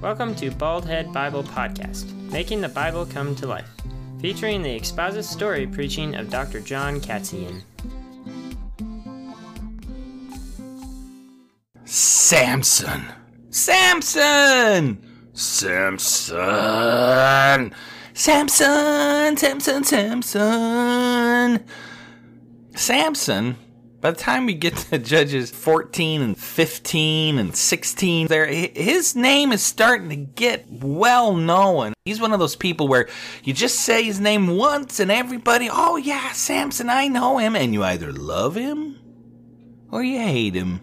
Welcome to Baldhead Bible Podcast, making the Bible come to life, featuring the expository preaching of Dr. John Katzian. Samson! Samson! Samson! Samson! Samson! Samson! Samson by the time we get to Judges 14 and 15 and 16, there his name is starting to get well known. He's one of those people where you just say his name once and everybody, oh yeah, Samson, I know him, and you either love him or you hate him.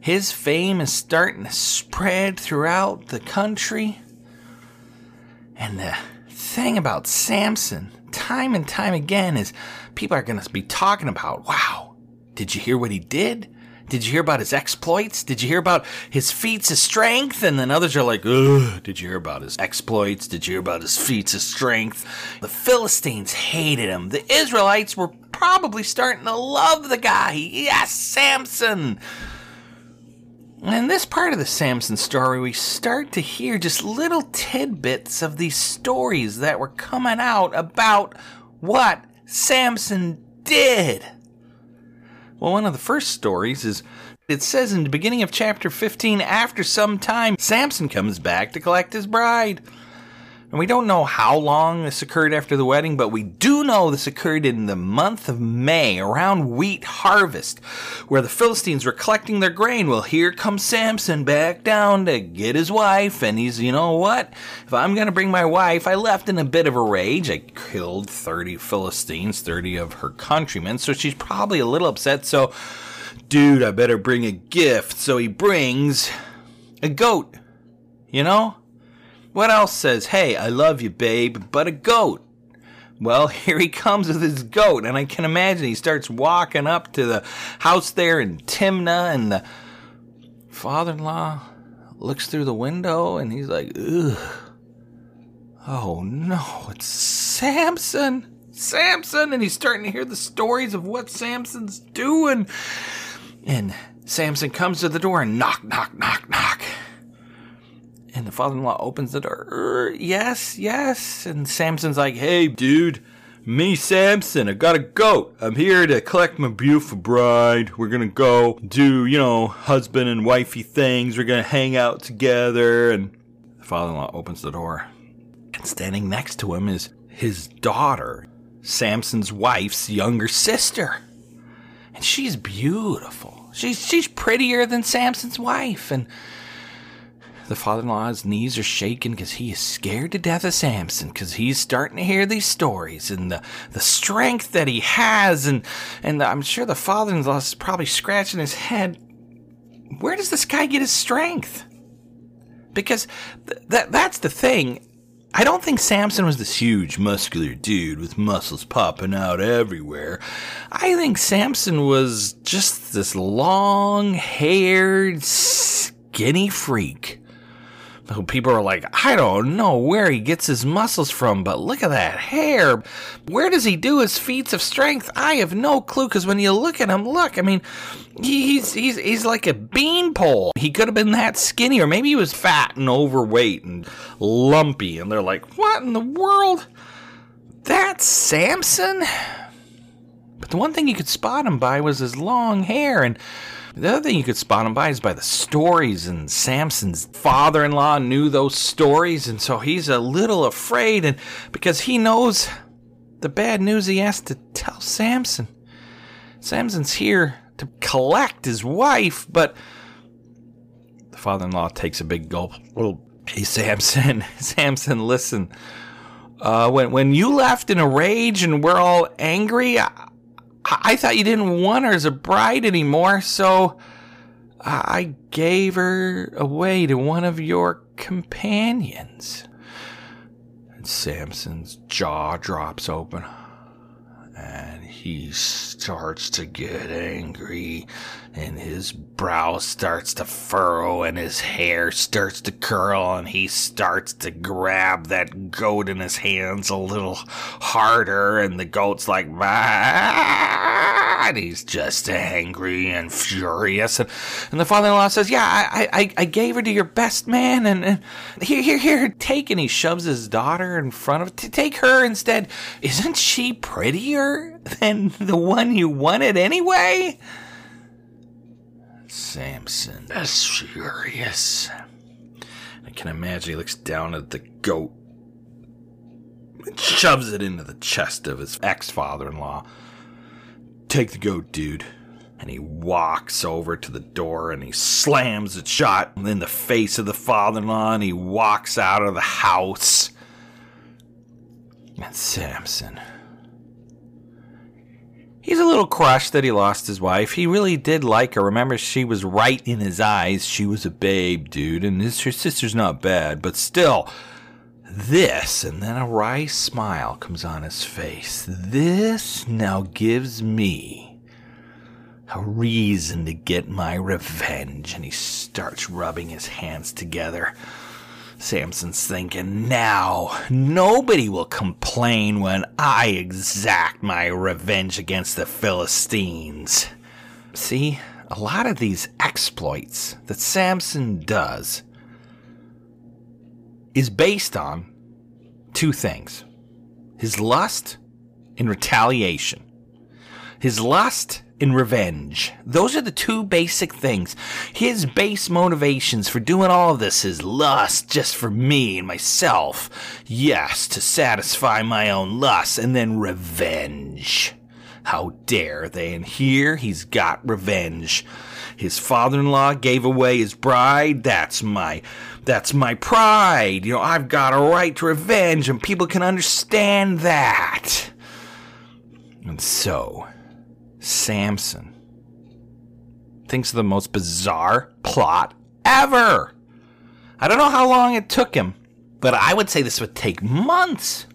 His fame is starting to spread throughout the country. And the thing about Samson, time and time again, is people are going to be talking about, wow, did you hear what he did? Did you hear about his exploits? Did you hear about his feats of strength? And then others are like, ugh, did you hear about his exploits? Did you hear about his feats of strength? The Philistines hated him. The Israelites were probably starting to love the guy. Yes, Samson. In this part of the Samson story, we start to hear just little tidbits of these stories that were coming out about what Samson did. Well, one of the first stories is it says in the beginning of chapter 15, after some time, Samson comes back to collect his bride. And we don't know how long this occurred after the wedding, but we do know this occurred in the month of May, around wheat harvest, where the Philistines were collecting their grain. Well, here comes Samson back down to get his wife, and he's, you know what? If I'm going to bring my wife, I left in a bit of a rage. I killed 30 Philistines, 30 of her countrymen, so she's probably a little upset. So, dude, I better bring a gift. So he brings a goat, you know? What else says, hey, I love you, babe, but a goat? Well, here he comes with his goat, and I can imagine he starts walking up to the house there in Timnah, and the father in law looks through the window and he's like, ugh. Oh no, it's Samson! Samson! And he's starting to hear the stories of what Samson's doing. And Samson comes to the door and knock, knock, knock, knock. And the father in law opens the door. Er, yes, yes. And Samson's like, hey, dude, me, Samson, I got a goat. I'm here to collect my beautiful bride. We're gonna go do, you know, husband and wifey things. We're gonna hang out together. And the father in law opens the door. And standing next to him is his daughter, Samson's wife's younger sister. And she's beautiful. She's, she's prettier than Samson's wife. And the father in law's knees are shaking because he is scared to death of Samson because he's starting to hear these stories and the, the strength that he has. And, and I'm sure the father in law is probably scratching his head. Where does this guy get his strength? Because th- that, that's the thing. I don't think Samson was this huge, muscular dude with muscles popping out everywhere. I think Samson was just this long haired, skinny freak people are like, I don't know where he gets his muscles from, but look at that hair. Where does he do his feats of strength? I have no clue. Because when you look at him, look, I mean, he's he's he's like a beanpole. He could have been that skinny, or maybe he was fat and overweight and lumpy. And they're like, what in the world? That's Samson. But the one thing you could spot him by was his long hair and the other thing you could spot him by is by the stories, and Samson's father in law knew those stories, and so he's a little afraid, and because he knows the bad news he has to tell Samson. Samson's here to collect his wife, but the father in law takes a big gulp. Well, hey, Samson, Samson, listen. Uh, when when you left in a rage and we're all angry, I, I thought you didn't want her as a bride anymore, so I gave her away to one of your companions. And Samson's jaw drops open and he starts to get angry and his brow starts to furrow and his hair starts to curl and he starts to grab that goat in his hands a little harder. And the goat's like bah! and he's just angry and furious. And, and the father-in-law says yeah I, I, I gave her to your best man and, and here here here take. And he shoves his daughter in front of to take her instead. Isn't she prettier than the one you wanted anyway Samson is furious. I can imagine he looks down at the goat and shoves it into the chest of his ex father in law. Take the goat, dude. And he walks over to the door and he slams it shut in the face of the father in law and he walks out of the house. And Samson He's a little crushed that he lost his wife. He really did like her. Remember, she was right in his eyes. She was a babe, dude, and his, her sister's not bad, but still, this, and then a wry smile comes on his face. This now gives me a reason to get my revenge. And he starts rubbing his hands together. Samson's thinking, now nobody will complain when I exact my revenge against the Philistines. See, a lot of these exploits that Samson does is based on two things his lust and retaliation. His lust in revenge. Those are the two basic things. His base motivations for doing all of this is lust just for me and myself. Yes, to satisfy my own lust, and then revenge. How dare they? And here he's got revenge. His father-in-law gave away his bride. That's my, that's my pride. You know, I've got a right to revenge and people can understand that. And so, Samson thinks of the most bizarre plot ever. I don't know how long it took him, but I would say this would take months.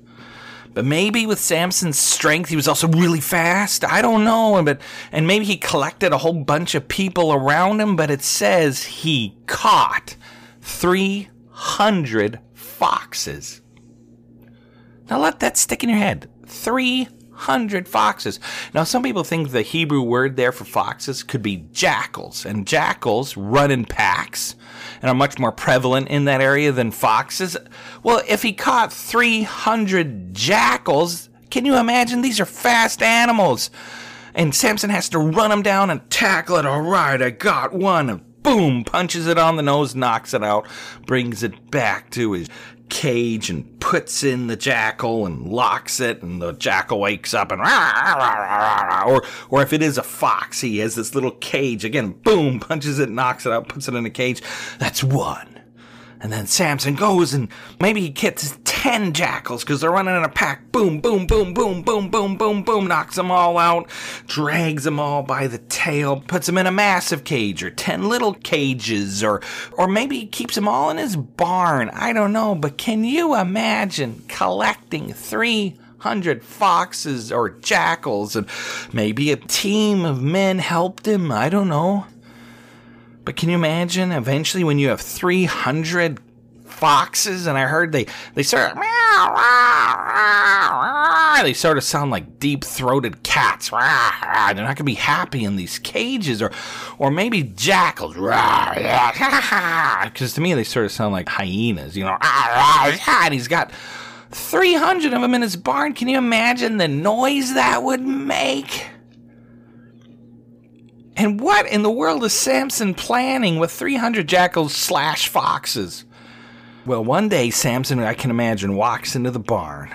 But maybe with Samson's strength, he was also really fast. I don't know. But and maybe he collected a whole bunch of people around him. But it says he caught three hundred foxes. Now let that stick in your head. Three hundred foxes. Now, some people think the Hebrew word there for foxes could be jackals, and jackals run in packs and are much more prevalent in that area than foxes. Well, if he caught 300 jackals, can you imagine? These are fast animals. And Samson has to run them down and tackle it. All right, I got one. Boom, punches it on the nose, knocks it out, brings it back to his cage and puts in the jackal and locks it, and the jackal wakes up and or or if it is a fox, he has this little cage again. Boom, punches it, knocks it out, puts it in a cage. That's one. And then Samson goes and maybe he gets 10 jackals because they're running in a pack. Boom, boom, boom, boom, boom, boom, boom, boom. Knocks them all out, drags them all by the tail, puts them in a massive cage or 10 little cages or, or maybe he keeps them all in his barn. I don't know. But can you imagine collecting 300 foxes or jackals and maybe a team of men helped him? I don't know. But can you imagine eventually when you have 300 foxes and I heard they they of they sort of sound like deep-throated cats. They're not going to be happy in these cages or or maybe jackals. Cuz to me they sort of sound like hyenas, you know. And he's got 300 of them in his barn. Can you imagine the noise that would make? And what in the world is Samson planning with 300 jackals slash foxes? Well, one day Samson, I can imagine, walks into the barn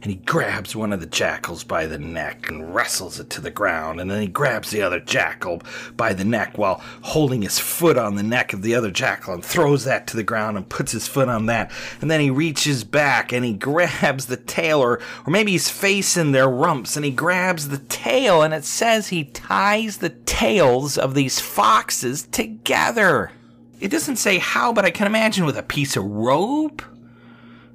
And he grabs one of the jackals by the neck and wrestles it to the ground. And then he grabs the other jackal by the neck while holding his foot on the neck of the other jackal and throws that to the ground and puts his foot on that. And then he reaches back and he grabs the tail, or, or maybe he's facing their rumps, and he grabs the tail. And it says he ties the tails of these foxes together. It doesn't say how, but I can imagine with a piece of rope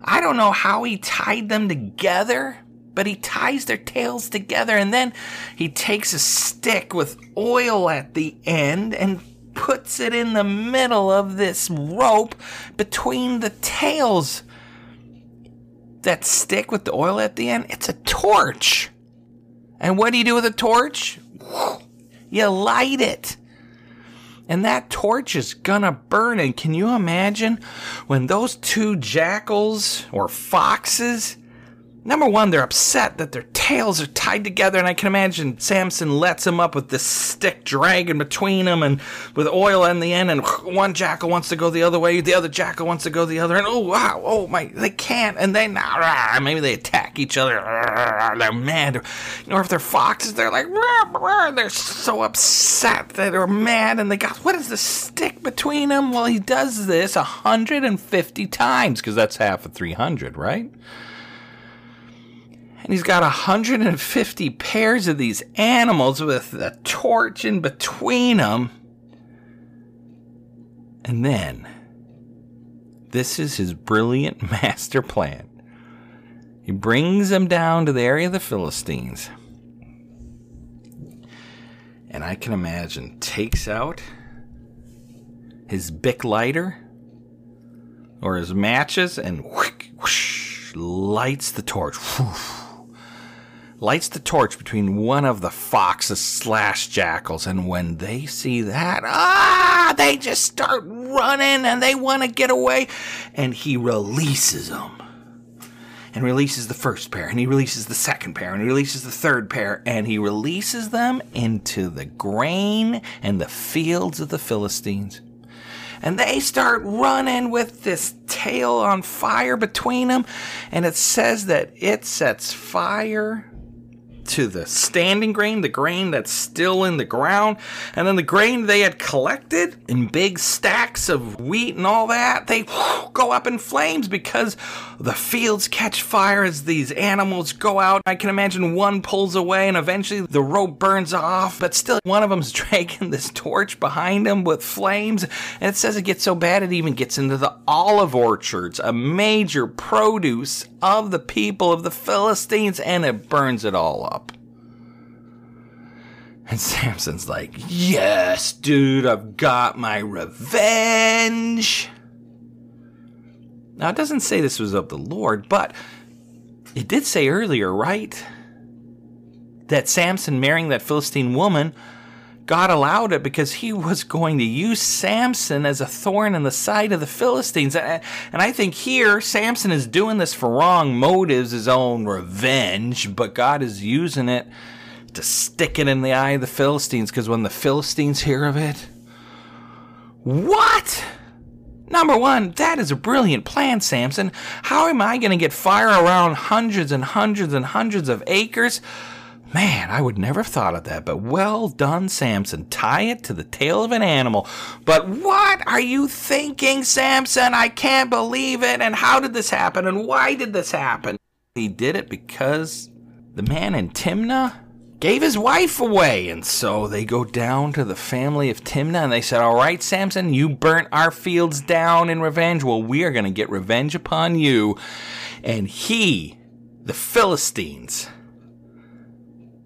I don't know how he tied them together, but he ties their tails together and then he takes a stick with oil at the end and puts it in the middle of this rope between the tails. That stick with the oil at the end, it's a torch. And what do you do with a torch? You light it and that torch is gonna burn. And can you imagine when those two jackals or foxes Number one, they're upset that their tails are tied together, and I can imagine Samson lets them up with this stick dragging between them and with oil in the end, and one jackal wants to go the other way, the other jackal wants to go the other, and oh wow, oh my, they can't, and then maybe they attack each other, they're mad, or if they're foxes, they're like, they're so upset that they're mad, and they got, what is the stick between them? Well, he does this 150 times, because that's half of 300, right? And he's got 150 pairs of these animals with a torch in between them. And then, this is his brilliant master plan. He brings them down to the area of the Philistines. And I can imagine takes out his Bic lighter or his matches and whoosh, whoosh, lights the torch. Whoosh lights the torch between one of the foxes slash jackals, and when they see that, ah, they just start running and they want to get away, and he releases them. And releases the first pair, and he releases the second pair, and he releases the third pair, and he releases them into the grain and the fields of the Philistines and they start running with this tail on fire between them. And it says that it sets fire to the standing grain, the grain that's still in the ground, and then the grain they had collected in big stacks of wheat and all that, they go up in flames because the fields catch fire as these animals go out. I can imagine one pulls away and eventually the rope burns off, but still one of them's dragging this torch behind him with flames. And it says it gets so bad it even gets into the olive orchards, a major produce of the people of the Philistines, and it burns it all up. And Samson's like, Yes, dude, I've got my revenge. Now, it doesn't say this was of the Lord, but it did say earlier, right? That Samson marrying that Philistine woman, God allowed it because he was going to use Samson as a thorn in the side of the Philistines. And I think here, Samson is doing this for wrong motives, his own revenge, but God is using it to stick it in the eye of the Philistines because when the Philistines hear of it, what? Number one, that is a brilliant plan, Samson. How am I going to get fire around hundreds and hundreds and hundreds of acres? Man, I would never have thought of that, but well done, Samson. Tie it to the tail of an animal. But what are you thinking, Samson? I can't believe it. And how did this happen? And why did this happen? He did it because the man in Timnah gave his wife away. And so they go down to the family of Timnah and they said, All right, Samson, you burnt our fields down in revenge. Well, we are going to get revenge upon you. And he, the Philistines,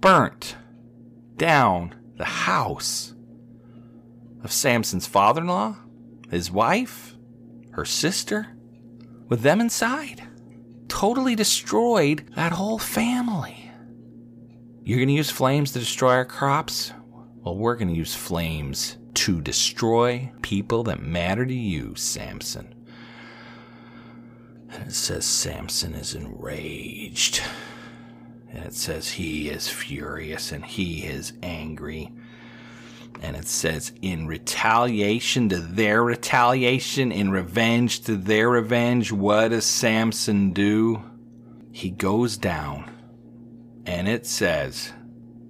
burnt down the house of Samson's father in law, his wife, her sister, with them inside. Totally destroyed that whole family. You're going to use flames to destroy our crops? Well, we're going to use flames to destroy people that matter to you, Samson. And it says Samson is enraged. And it says he is furious and he is angry. And it says, in retaliation to their retaliation, in revenge to their revenge, what does Samson do? he goes down, and it says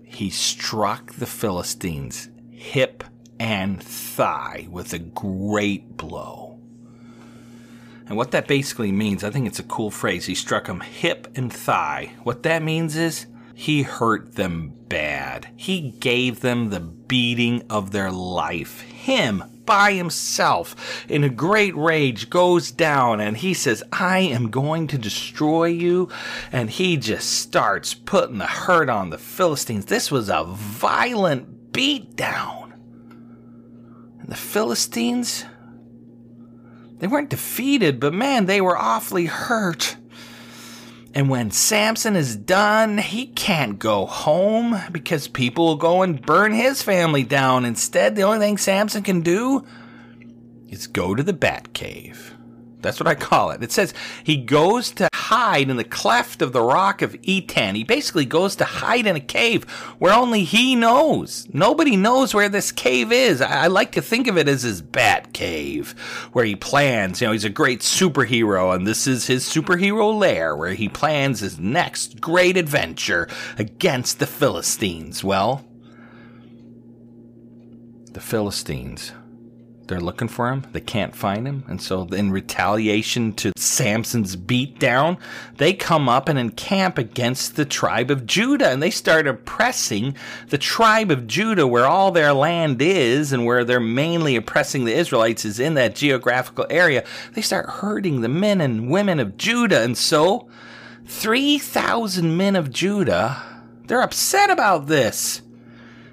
he struck the Philistines hip and thigh with a great blow. And what that basically means, I think it's a cool phrase. He struck them hip and thigh. What that means is he hurt them bad. He gave them the beating of their life. Him, by himself, in a great rage, goes down and he says, I am going to destroy you. And he just starts putting the hurt on the Philistines. This was a violent beatdown. And the Philistines, they weren't defeated, but man, they were awfully hurt. And when Samson is done, he can't go home because people will go and burn his family down. Instead, the only thing Samson can do is go to the Bat Cave. That's what I call it. It says he goes to hide in the cleft of the rock of Etam. He basically goes to hide in a cave where only he knows. Nobody knows where this cave is. I, I like to think of it as his bat cave, where he plans. You know, he's a great superhero, and this is his superhero lair where he plans his next great adventure against the Philistines. Well, the Philistines they're looking for him. They can't find him. And so, in retaliation to Samson's beatdown, they come up and encamp against the tribe of Judah. And they start oppressing the tribe of Judah, where all their land is and where they're mainly oppressing the Israelites is in that geographical area. They start hurting the men and women of Judah. And so, 3,000 men of Judah, they're upset about this.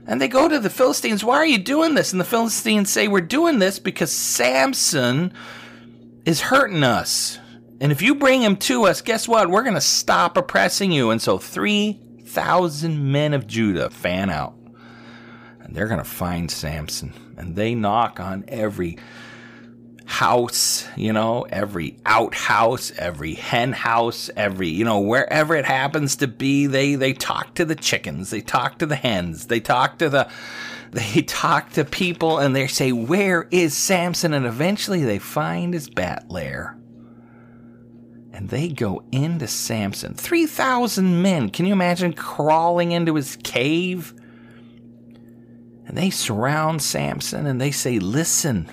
And they go to the Philistines, Why are you doing this? And the Philistines say, We're doing this because Samson is hurting us. And if you bring him to us, guess what? We're going to stop oppressing you. And so 3,000 men of Judah fan out. And they're going to find Samson. And they knock on every house, you know, every outhouse, every hen house, every, you know, wherever it happens to be, they they talk to the chickens, they talk to the hens, they talk to the they talk to people and they say, "Where is Samson?" and eventually they find his bat lair. And they go into Samson. 3,000 men. Can you imagine crawling into his cave? And they surround Samson and they say, Listen,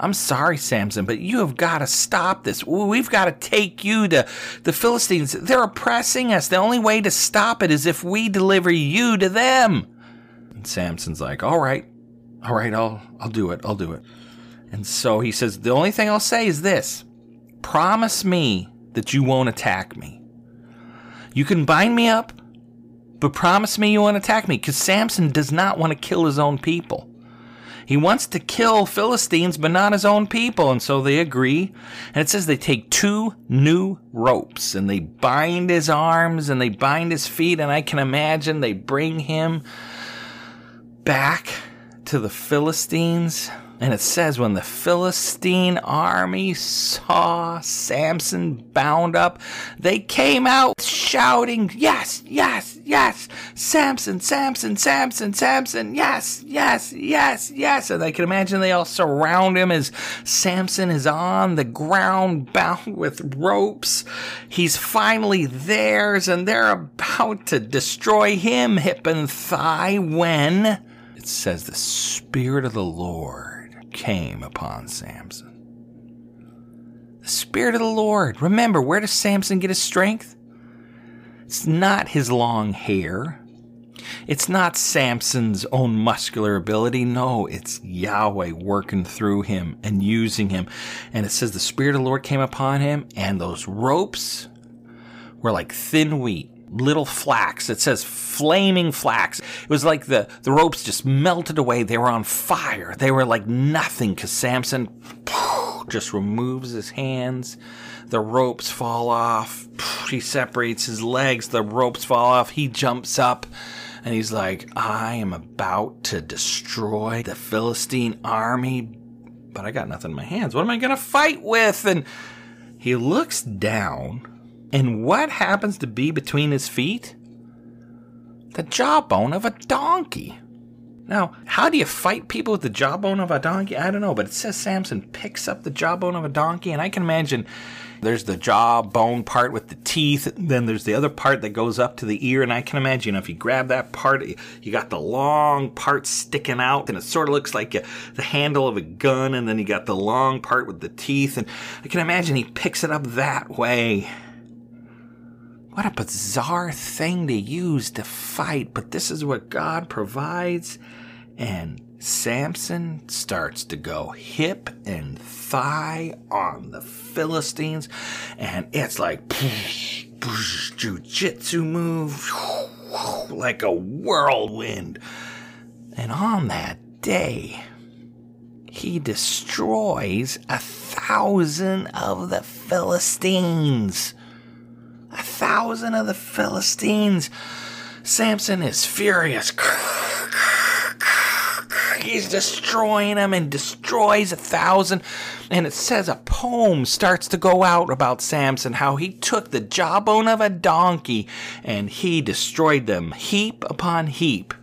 I'm sorry, Samson, but you have got to stop this. We've got to take you to the Philistines. They're oppressing us. The only way to stop it is if we deliver you to them. And Samson's like, all right, all right, I'll, I'll do it. I'll do it. And so he says, the only thing I'll say is this promise me that you won't attack me. You can bind me up, but promise me you won't attack me because Samson does not want to kill his own people. He wants to kill Philistines, but not his own people. And so they agree. And it says they take two new ropes and they bind his arms and they bind his feet. And I can imagine they bring him back to the Philistines and it says, when the Philistine army saw Samson bound up, they came out shouting, Yes, yes, yes, Samson, Samson, Samson, Samson, yes, yes, yes, yes. And I can imagine they all surround him as Samson is on the ground bound with ropes. He's finally theirs and they're about to destroy him hip and thigh when it says, The Spirit of the Lord came upon Samson. The Spirit of the Lord. Remember, where does Samson get his strength? It's not his long hair. It's not Samson's own muscular ability. No, it's Yahweh working through him and using him. And it says the Spirit of the Lord came upon him, and those ropes were like thin wheat little flax. It says flaming flax. It was like the, the ropes just melted away. They were on fire. They were like nothing because Samson just removes his hands. The ropes fall off. He separates his legs. The ropes fall off. He jumps up and he's like, I am about to destroy the Philistine army, but I got nothing in my hands. What am I going to fight with? And he looks down and what happens to be between his feet? The jawbone of a donkey. Now, how do you fight people with the jawbone of a donkey? I don't know, but it says Samson picks up the jawbone of a donkey, and I can imagine there's the jawbone part with the teeth, then there's the other part that goes up to the ear, and I can imagine if you grab that part, you got the long part sticking out, and it sort of looks like the handle of a gun, and then you got the long part with the teeth, and I can imagine he picks it up that way. What a bizarre thing to use to fight, but this is what God provides. And Samson starts to go hip and thigh on the Philistines, and it's like jujitsu move like a whirlwind. And on that day, he destroys a thousand of the Philistines a thousand of the Philistines. Samson is furious. He's destroying them and destroys a thousand. And it says a poem starts to go out about Samson, how he took the jawbone of a donkey and he destroyed them heap upon heap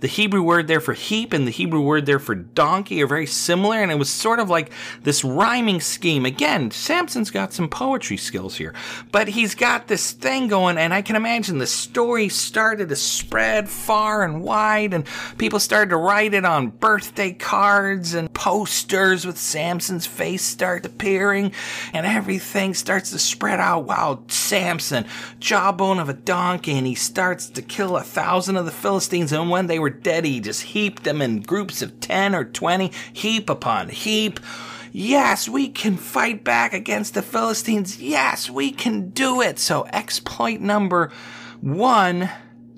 the Hebrew word there for heap and the Hebrew word there for donkey are very similar, and it was sort of like this rhyming scheme. Again, Samson's got some poetry skills here, but he's got this thing going, and I can imagine the story started to spread far and wide, and people started to write it on birthday cards and posters with Samson's face start appearing, and everything starts to spread out. Wow, Samson, jawbone of a donkey, and he starts to kill a thousand of the Philistines, and when they were were dead, he just heaped them in groups of 10 or 20, heap upon heap. Yes, we can fight back against the Philistines. Yes, we can do it. So, exploit number one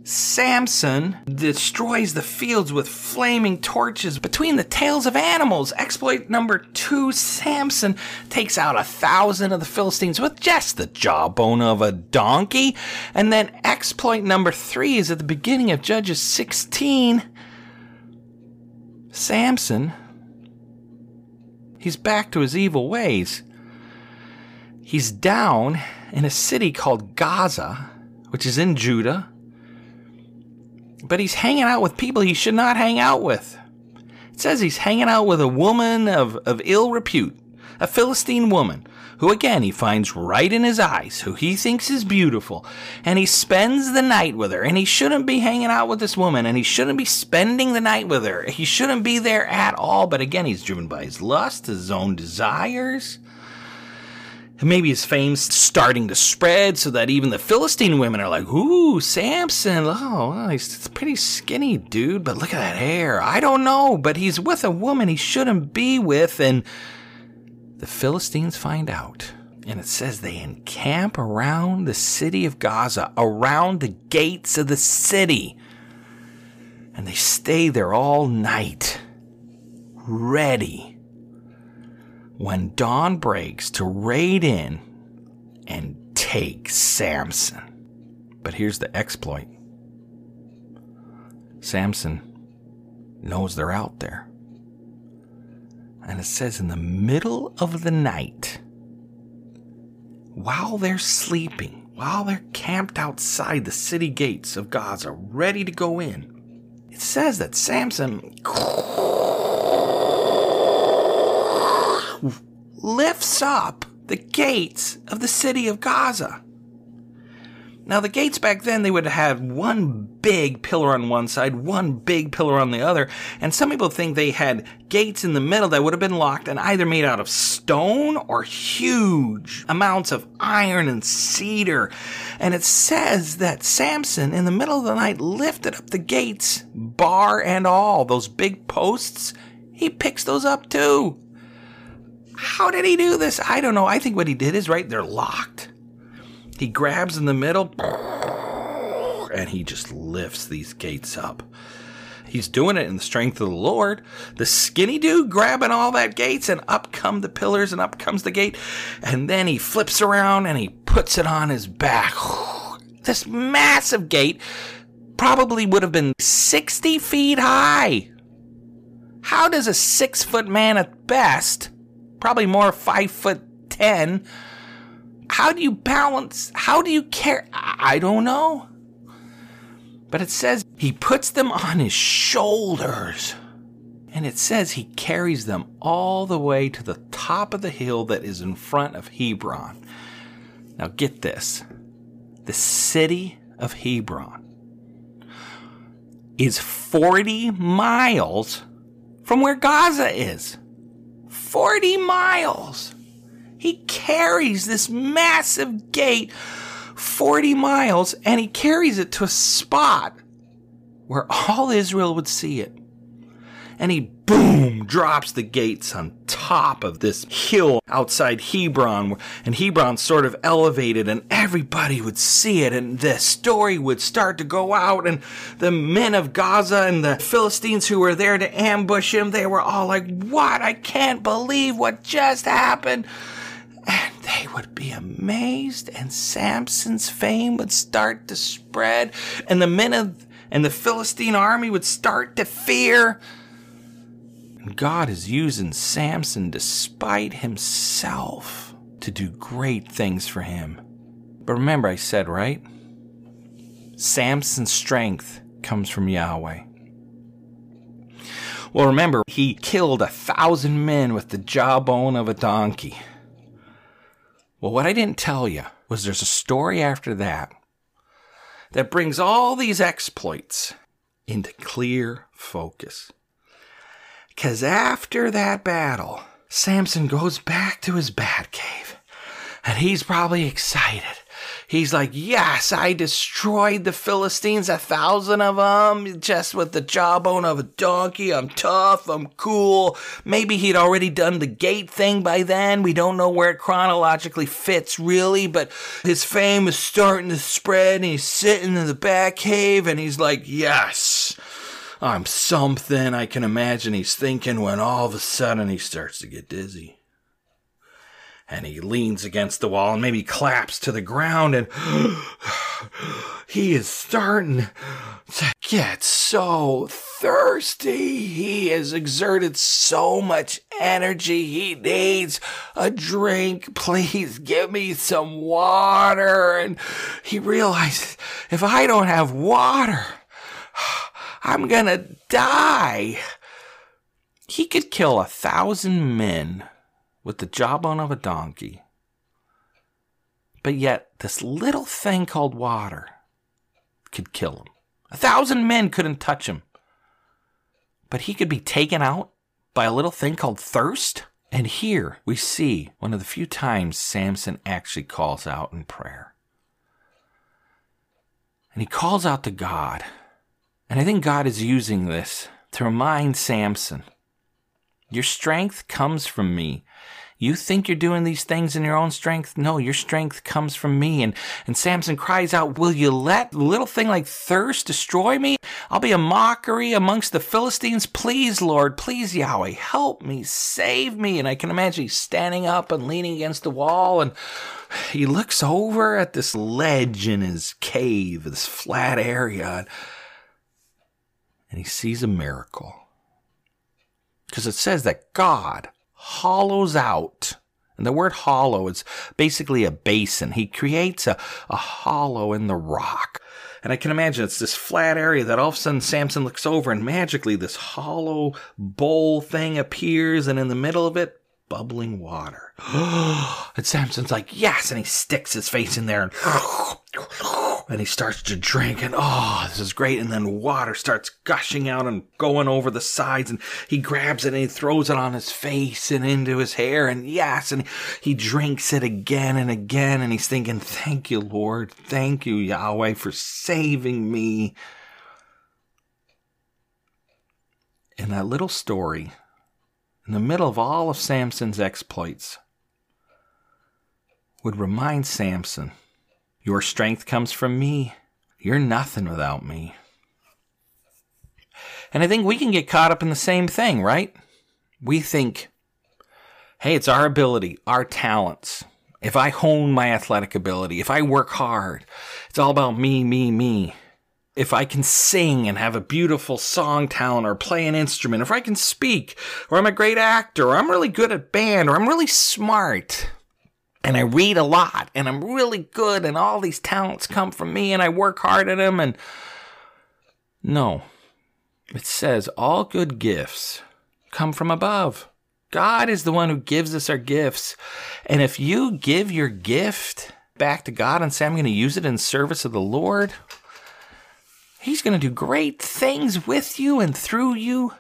Samson destroys the fields with flaming torches between the tails of animals. Exploit number two Samson takes out a thousand of the Philistines with just the jawbone of a donkey. And then exploit number three is at the beginning of Judges 16. Samson, he's back to his evil ways. He's down in a city called Gaza, which is in Judah but he's hanging out with people he should not hang out with. It says he's hanging out with a woman of, of ill repute, a Philistine woman, who again he finds right in his eyes, who he thinks is beautiful, and he spends the night with her. And he shouldn't be hanging out with this woman, and he shouldn't be spending the night with her. He shouldn't be there at all, but again, he's driven by his lust, his own desires maybe his fame's starting to spread so that even the Philistine women are like, ooh, Samson, oh, he's a pretty skinny dude, but look at that hair. I don't know, but he's with a woman he shouldn't be with, and the Philistines find out. And it says they encamp around the city of Gaza, around the gates of the city. And they stay there all night, ready when dawn breaks to raid in and take Samson. But here's the exploit Samson knows they're out there. And it says in the middle of the night, while they're sleeping, while they're camped outside the city gates of Gaza, ready to go in, it says that Samson lifts up the gates of the city of Gaza. Now, the gates back then, they would have one big pillar on one side, one big pillar on the other, and some people think they had gates in the middle that would have been locked and either made out of stone or huge amounts of iron and cedar. And it says that Samson, in the middle of the night, lifted up the gates, bar and all, those big posts. He picks those up too. How did he do this? I don't know. I think what he did is right, they're locked. He grabs in the middle and he just lifts these gates up. He's doing it in the strength of the Lord. The skinny dude grabbing all that gates, and up come the pillars, and up comes the gate. And then he flips around and he puts it on his back. This massive gate probably would have been 60 feet high. How does a six foot man at best probably more five foot ten. How do you balance? How do you care? I don't know. But it says he puts them on his shoulders. And it says he carries them all the way to the top of the hill that is in front of Hebron. Now, get this the city of Hebron is 40 miles from where Gaza is. 40 miles. He carries this massive gate 40 miles and he carries it to a spot where all Israel would see it and he boom drops the gates on top of this hill outside Hebron. And Hebron's sort of elevated, and everybody would see it, and the story would start to go out. And the men of Gaza and the Philistines who were there to ambush him, they were all like, What? I can't believe what just happened. And they would be amazed, and Samson's fame would start to spread, and the men of and the Philistine army would start to fear. God is using Samson despite himself to do great things for him. But remember, I said, right? Samson's strength comes from Yahweh. Well, remember, he killed a thousand men with the jawbone of a donkey. Well, what I didn't tell you was there's a story after that that brings all these exploits into clear focus. Because after that battle, Samson goes back to his bat cave. And he's probably excited. He's like, Yes, I destroyed the Philistines, a thousand of them, just with the jawbone of a donkey. I'm tough, I'm cool. Maybe he'd already done the gate thing by then. We don't know where it chronologically fits, really, but his fame is starting to spread. And he's sitting in the bat cave and he's like, Yes. I'm something. I can imagine he's thinking when all of a sudden he starts to get dizzy. And he leans against the wall and maybe claps to the ground and he is starting to get so thirsty. He has exerted so much energy. He needs a drink. Please give me some water. And he realizes if I don't have water, I'm gonna die. He could kill a thousand men with the jawbone of a donkey. But yet, this little thing called water could kill him. A thousand men couldn't touch him. But he could be taken out by a little thing called thirst. And here we see one of the few times Samson actually calls out in prayer. And he calls out to God. And I think God is using this to remind Samson your strength comes from me. You think you're doing these things in your own strength? No, your strength comes from me. And, and Samson cries out, Will you let a little thing like thirst destroy me? I'll be a mockery amongst the Philistines. Please, Lord, please, Yahweh, help me, save me. And I can imagine he's standing up and leaning against the wall and he looks over at this ledge in his cave, this flat area and he sees a miracle. Because it says that God hollows out. And the word hollow is basically a basin. He creates a, a hollow in the rock. And I can imagine it's this flat area that all of a sudden Samson looks over and magically this hollow bowl thing appears and in the middle of it, bubbling water. and Samson's like, yes. And he sticks his face in there and and he starts to drink and oh this is great and then water starts gushing out and going over the sides and he grabs it and he throws it on his face and into his hair and yes and he drinks it again and again and he's thinking thank you lord thank you yahweh for saving me in that little story in the middle of all of samson's exploits would remind samson your strength comes from me. You're nothing without me. And I think we can get caught up in the same thing, right? We think, hey, it's our ability, our talents. If I hone my athletic ability, if I work hard, it's all about me, me, me. If I can sing and have a beautiful song talent or play an instrument, if I can speak, or I'm a great actor, or I'm really good at band, or I'm really smart, and I read a lot and I'm really good and all these talents come from me and I work hard at them and No. It says all good gifts come from above. God is the one who gives us our gifts. And if you give your gift back to God and say, I'm going to use it in service of the Lord, He's going to do great things with you and through you.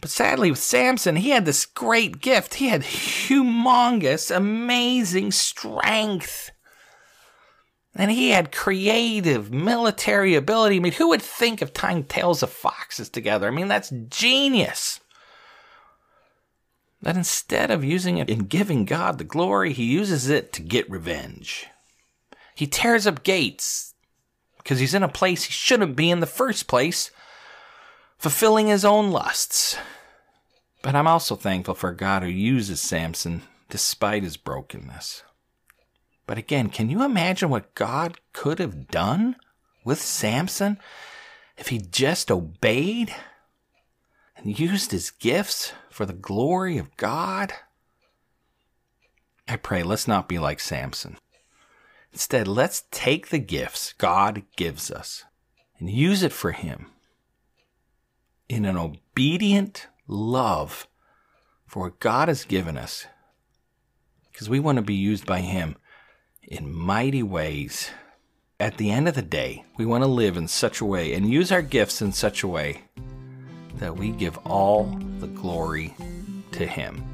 But sadly, with Samson, he had this great gift. He had humongous, amazing strength. And he had creative military ability. I mean, who would think of tying tails of foxes together? I mean, that's genius. That instead of using it in giving God the glory, he uses it to get revenge. He tears up gates because he's in a place he shouldn't be in the first place, fulfilling his own lusts. But I'm also thankful for God who uses Samson despite his brokenness. But again, can you imagine what God could have done with Samson if he just obeyed and used his gifts for the glory of God? I pray, let's not be like Samson. Instead, let's take the gifts God gives us and use it for Him in an obedient love for what God has given us. Because we want to be used by Him in mighty ways. At the end of the day, we want to live in such a way and use our gifts in such a way that we give all the glory to Him.